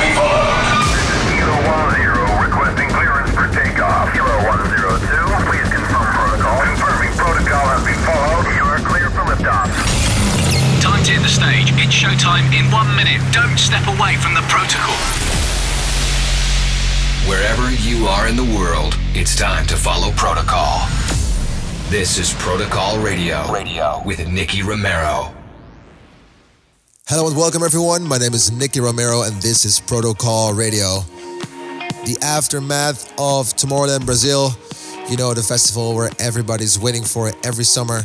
be followed. Kilo 10 requesting clearance for takeoff. Kilo 102, please confirm protocol. Confirming protocol has been followed. You are clear for liftoff. Time to hit the stage. It's showtime in one minute. Don't step away from the protocol. Wherever you are in the world, it's time to follow protocol. This is Protocol Radio. Radio with Nicky Romero. Hello and welcome everyone. My name is Nicky Romero and this is Protocol Radio. The aftermath of Tomorrowland Brazil, you know, the festival where everybody's waiting for it every summer.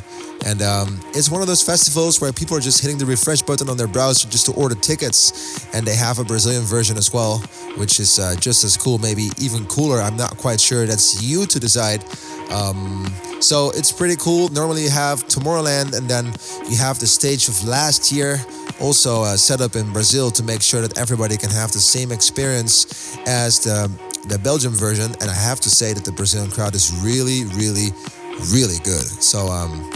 And um, it's one of those festivals where people are just hitting the refresh button on their browser just to order tickets. And they have a Brazilian version as well, which is uh, just as cool, maybe even cooler. I'm not quite sure. That's you to decide. Um, so it's pretty cool. Normally you have Tomorrowland and then you have the stage of last year also uh, set up in Brazil to make sure that everybody can have the same experience as the, the Belgium version. And I have to say that the Brazilian crowd is really, really, really good. So, um,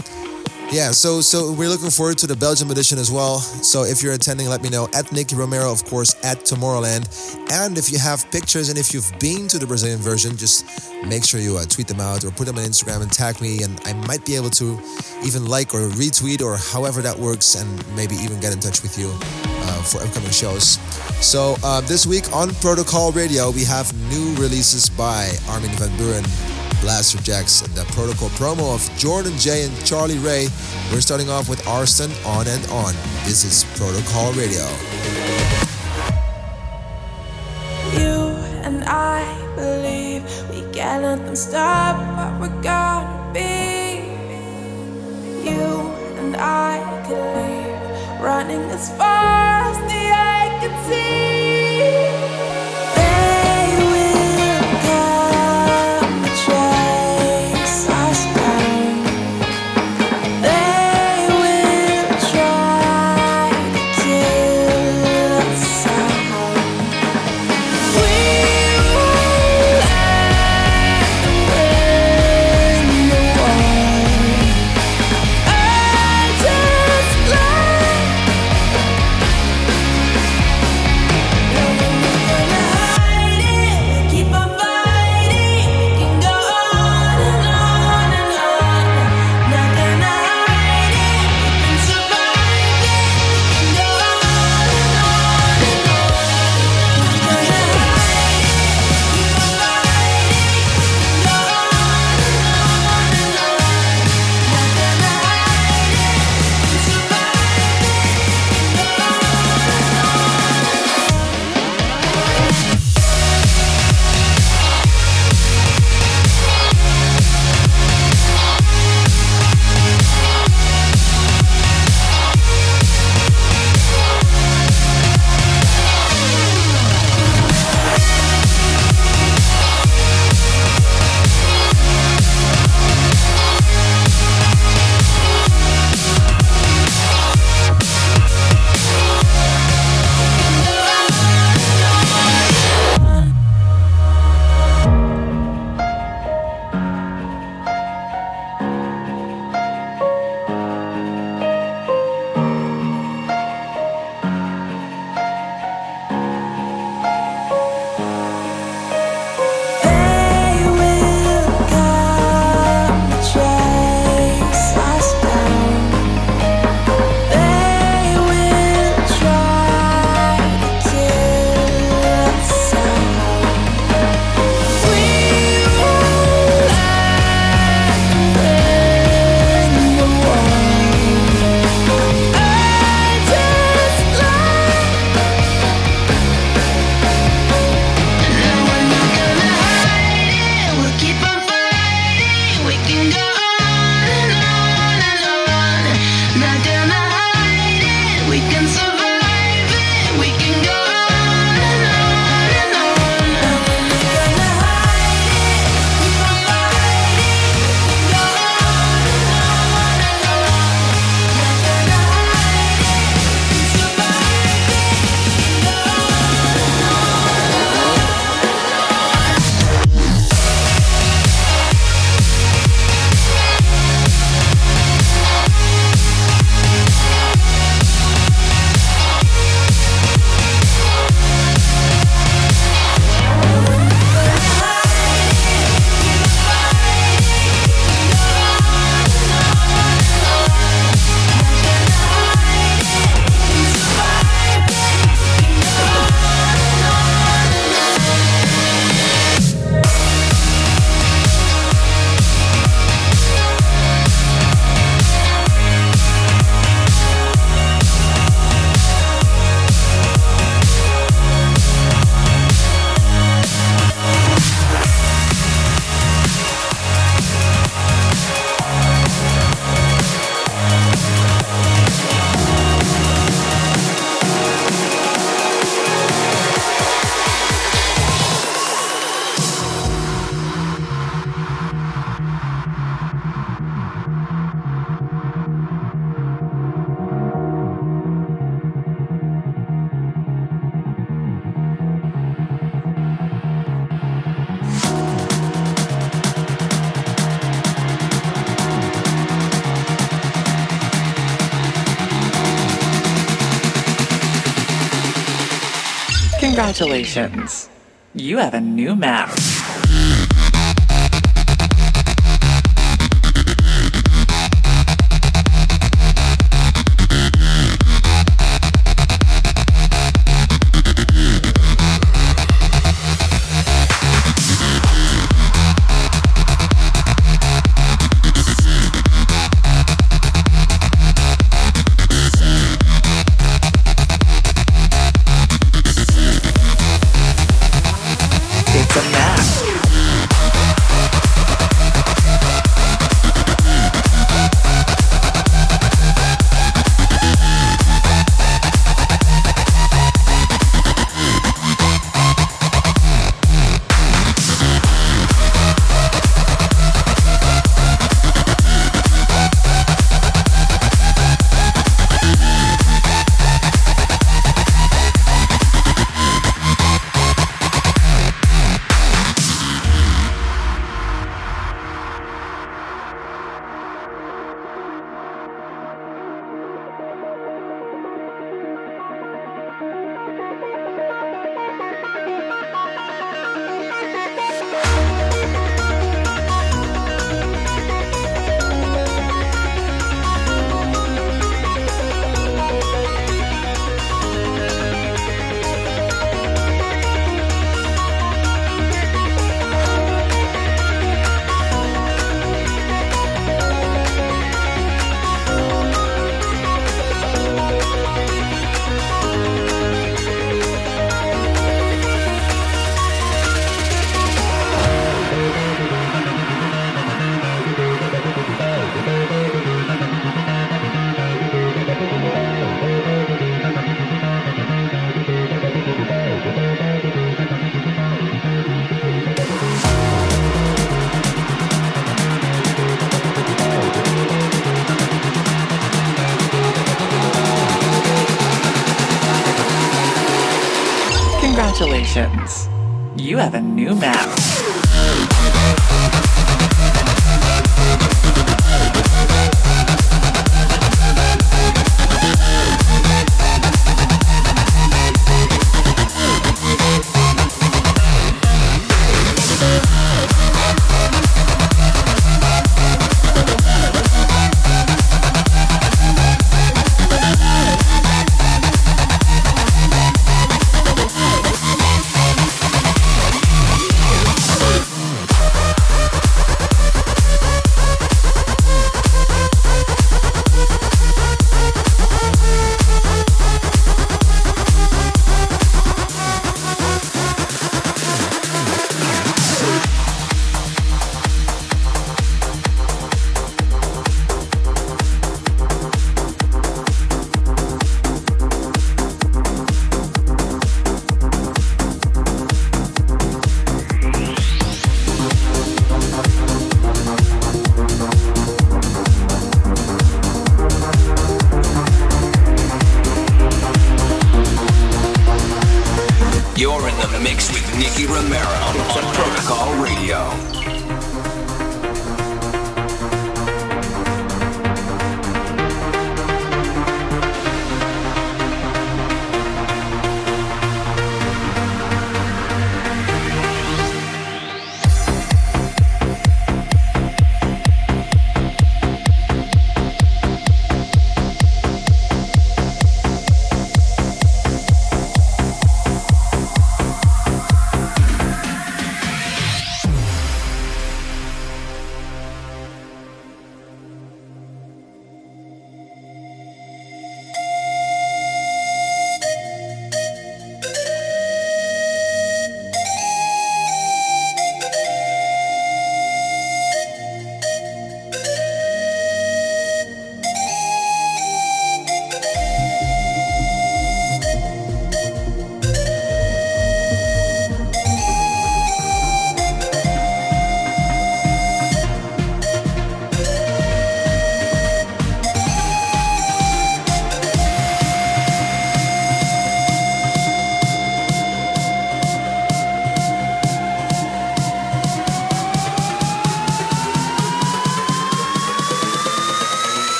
yeah, so so we're looking forward to the Belgium edition as well. So if you're attending, let me know at Nicky Romero, of course, at Tomorrowland. And if you have pictures and if you've been to the Brazilian version, just make sure you uh, tweet them out or put them on Instagram and tag me, and I might be able to even like or retweet or however that works, and maybe even get in touch with you uh, for upcoming shows. So uh, this week on Protocol Radio, we have new releases by Armin van Buuren. Blasterjaxx the protocol promo of Jordan Jay and Charlie Ray. We're starting off with Arston on and on. This is Protocol Radio. You and I believe we them stop what we're gonna be. You and I could leave running as far as the eye can see. Congratulations. You have a new map.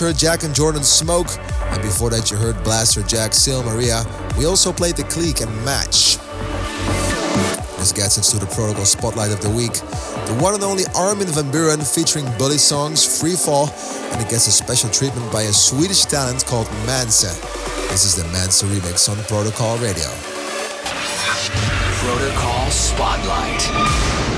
heard Jack and Jordan Smoke, and before that you heard Blaster Jack Seal Maria. We also played The Clique and Match. This gets us to the Protocol Spotlight of the Week. The one and only Armin van Buuren featuring Bullysongs, Free Fall, and it gets a special treatment by a Swedish talent called Mansa. This is the Mansa remix on Protocol Radio. Protocol Spotlight.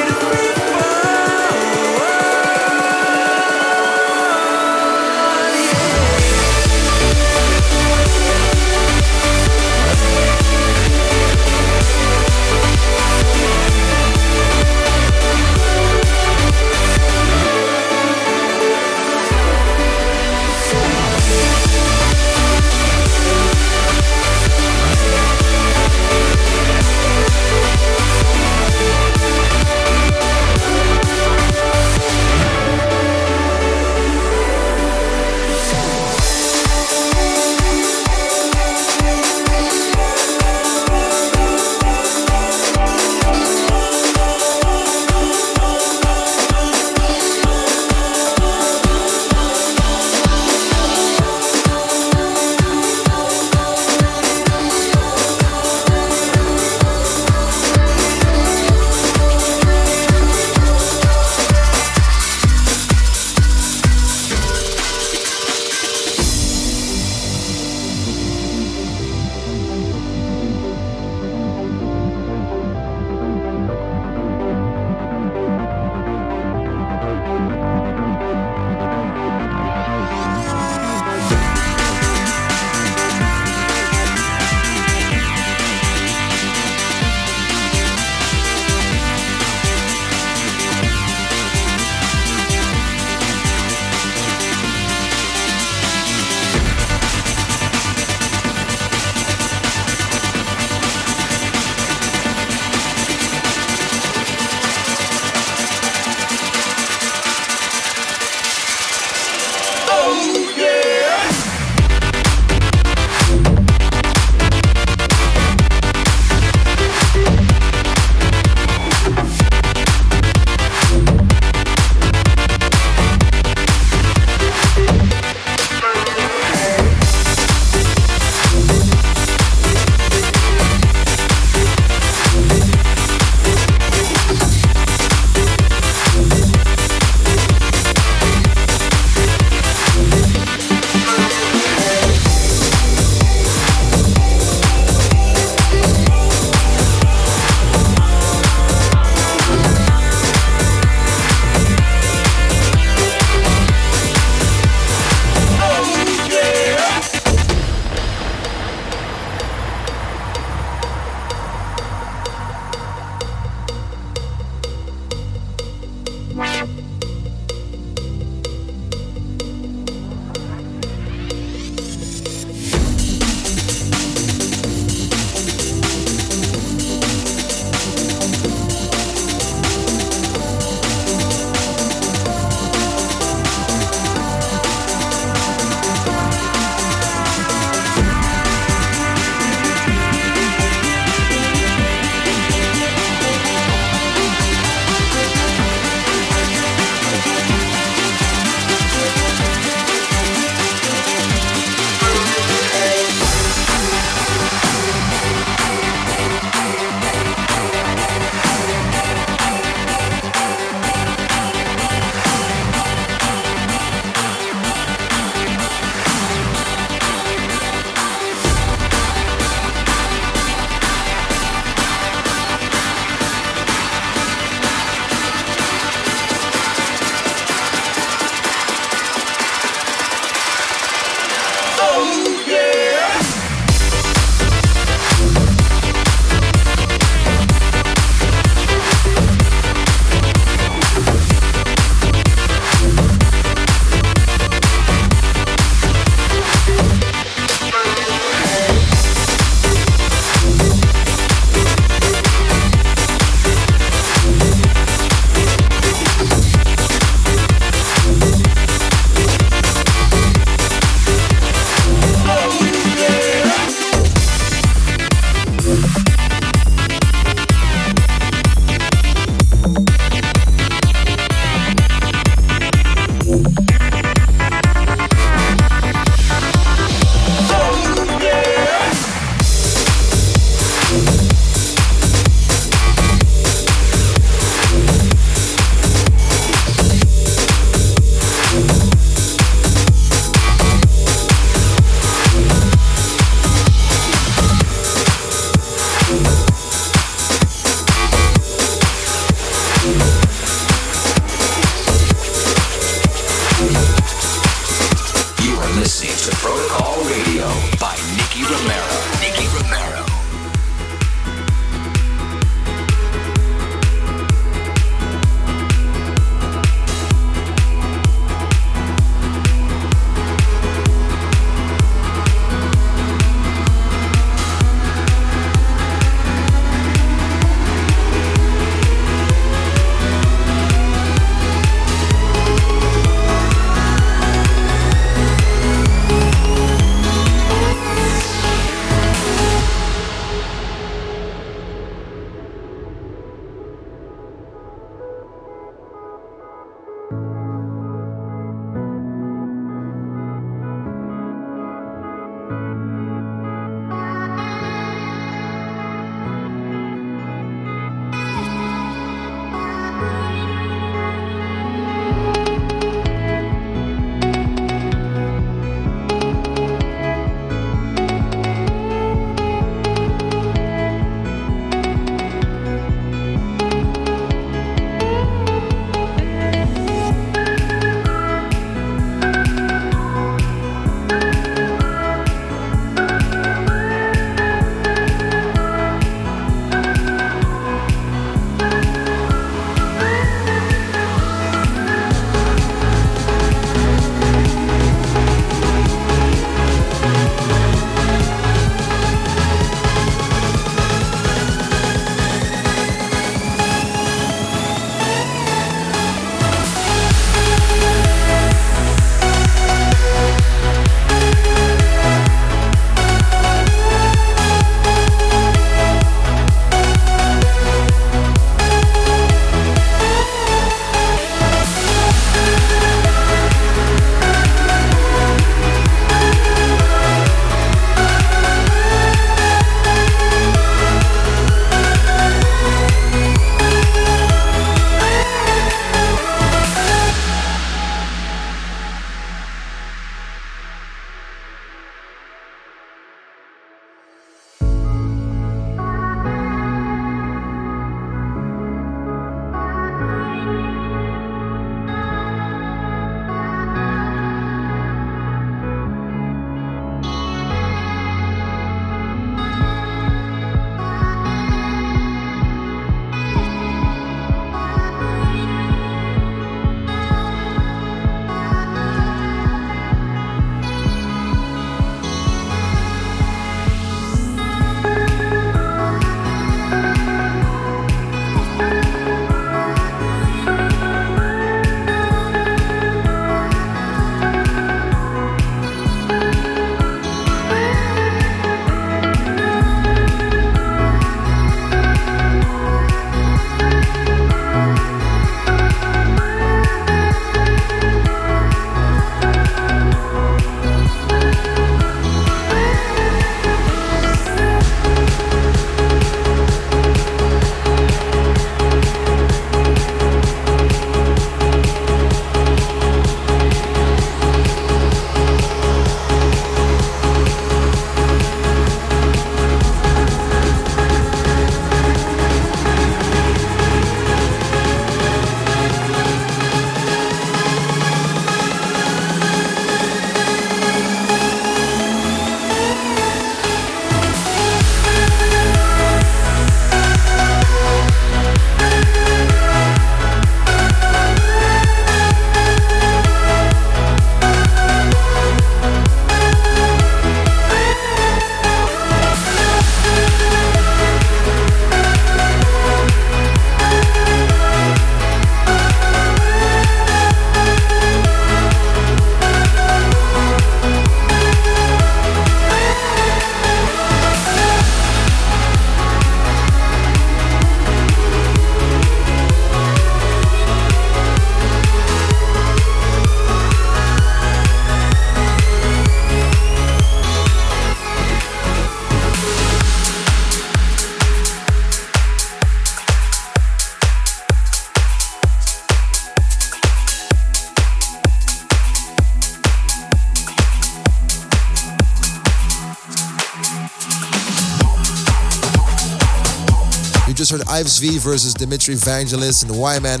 featured Yves V versus Dimitri Vangelis and Man,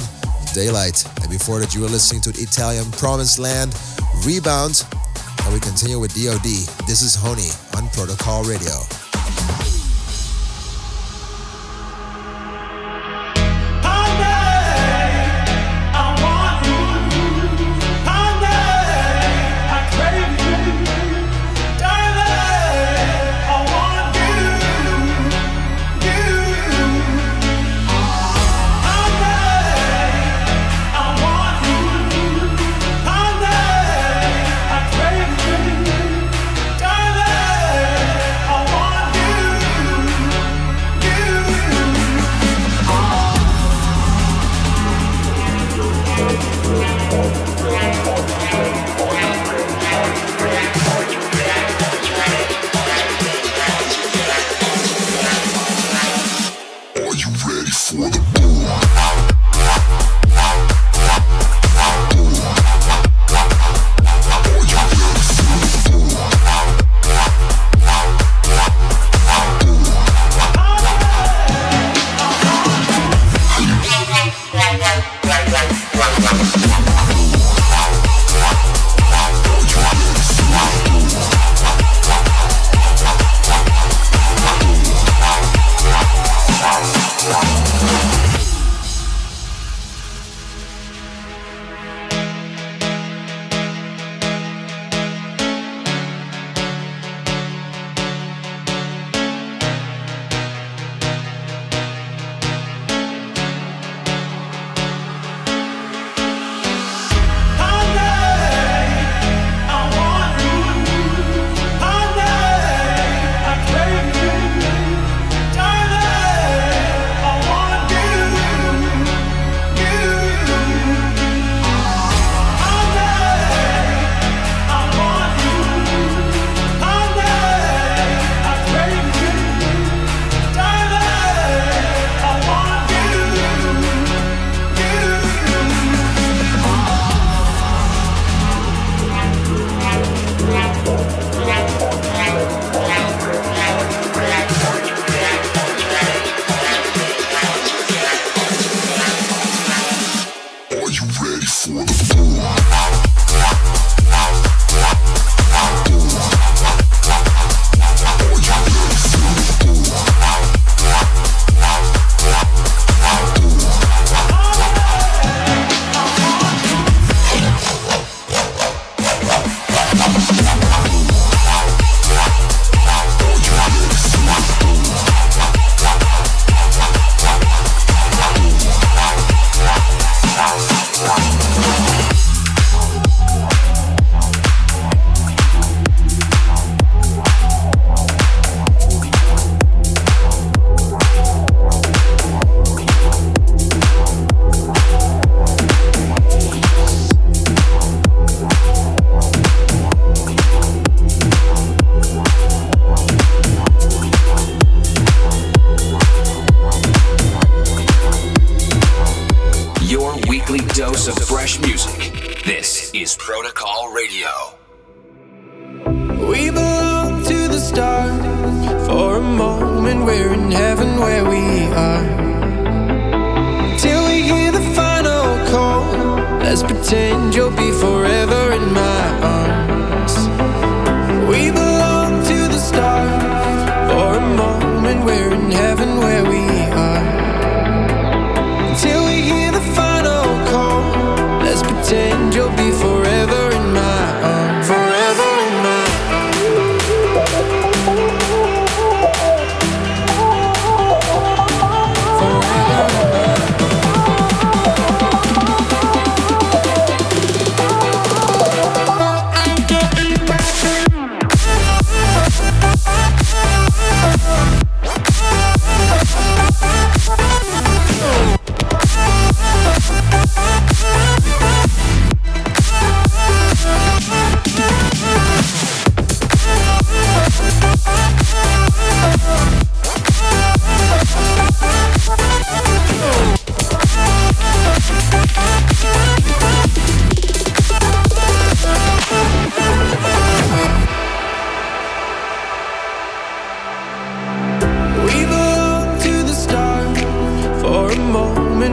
Daylight. And before that, you were listening to the Italian Promised Land, Rebound. And we continue with DOD. This is Honey on Protocol Radio.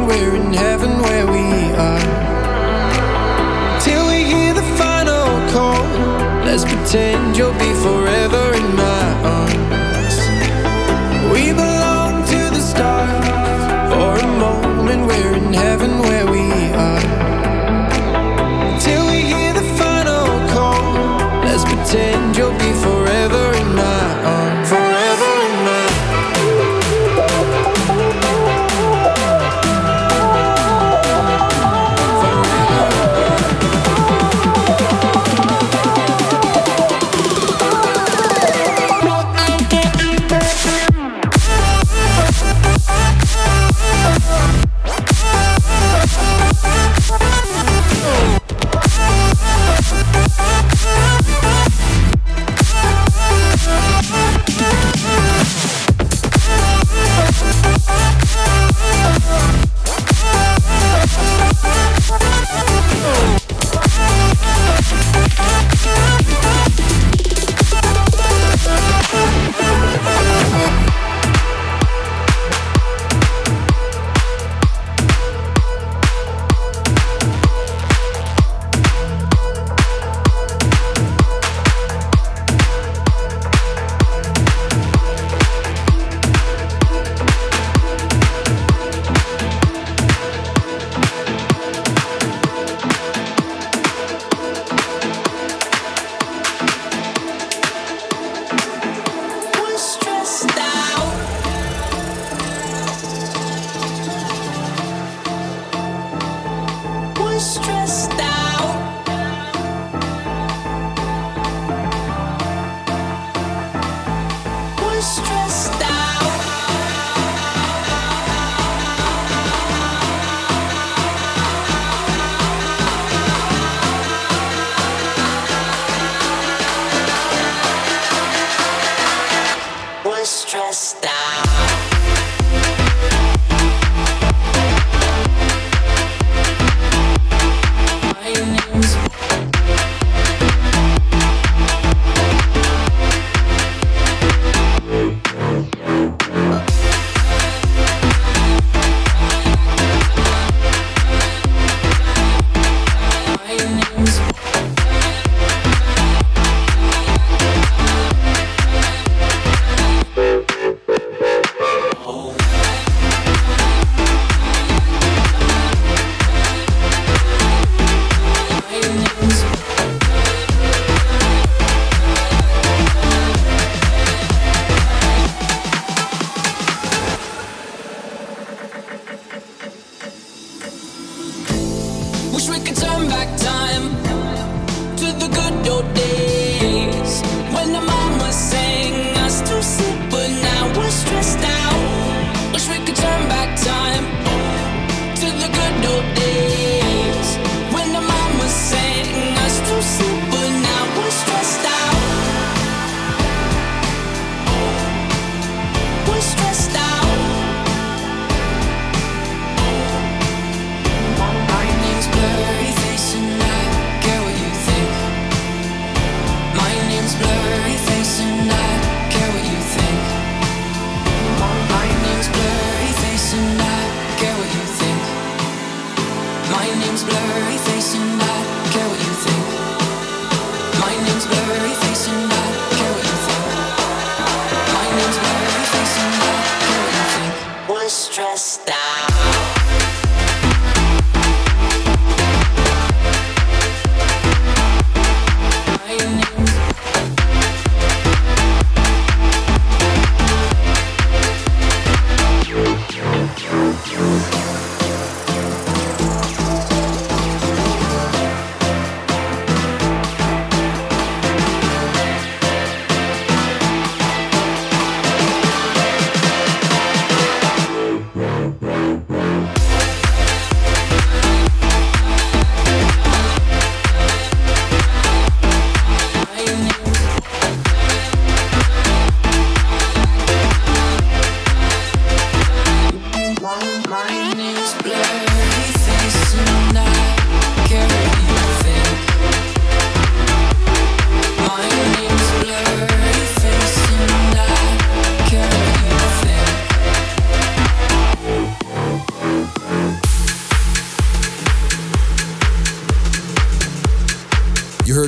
we're in heaven where we are. Till we hear the final call, let's pretend you'll be forever.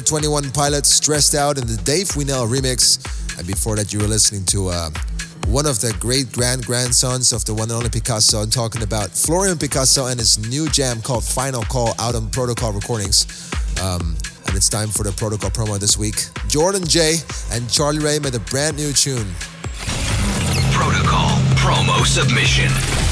21 Pilots Stressed Out in the Dave Winnel remix. And before that, you were listening to uh, one of the great grand grandsons of the one and only Picasso. I'm talking about Florian Picasso and his new jam called Final Call out on Protocol Recordings. Um, and it's time for the Protocol promo this week. Jordan Jay and Charlie Ray made a brand new tune. Protocol promo submission.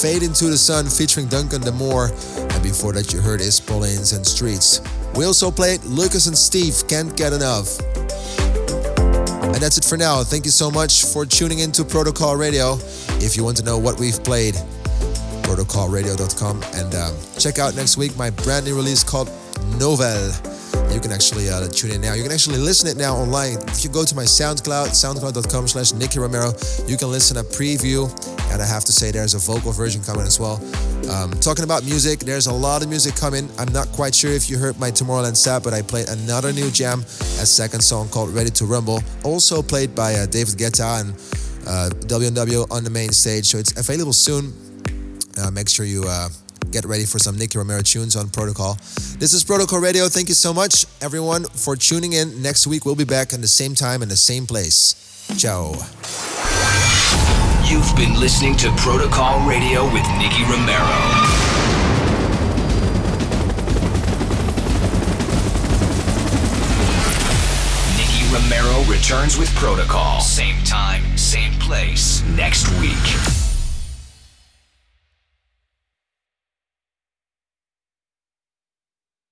Fade Into the Sun featuring Duncan Demore. And before that, you heard Is Pauline's and Streets. We also played Lucas and Steve Can't Get Enough. And that's it for now. Thank you so much for tuning in to Protocol Radio. If you want to know what we've played, protocolradio.com. And um, check out next week my brand new release called Novel. You can actually uh, tune in now. You can actually listen it now online. If you go to my SoundCloud, soundcloud.com slash Nicky Romero, you can listen a preview. And I have to say, there's a vocal version coming as well. Um, talking about music, there's a lot of music coming. I'm not quite sure if you heard my Tomorrowland set, but I played another new jam, a second song called Ready to Rumble, also played by uh, David Guetta and uh, W&W on the main stage. So it's available soon. Uh, make sure you uh, get ready for some Nicky Romero tunes on Protocol. This is Protocol Radio. Thank you so much, everyone, for tuning in. Next week, we'll be back at the same time in the same place. Ciao. You've been listening to Protocol Radio with Nicky Romero. Romero returns with Protocol. Same time, same place, next week.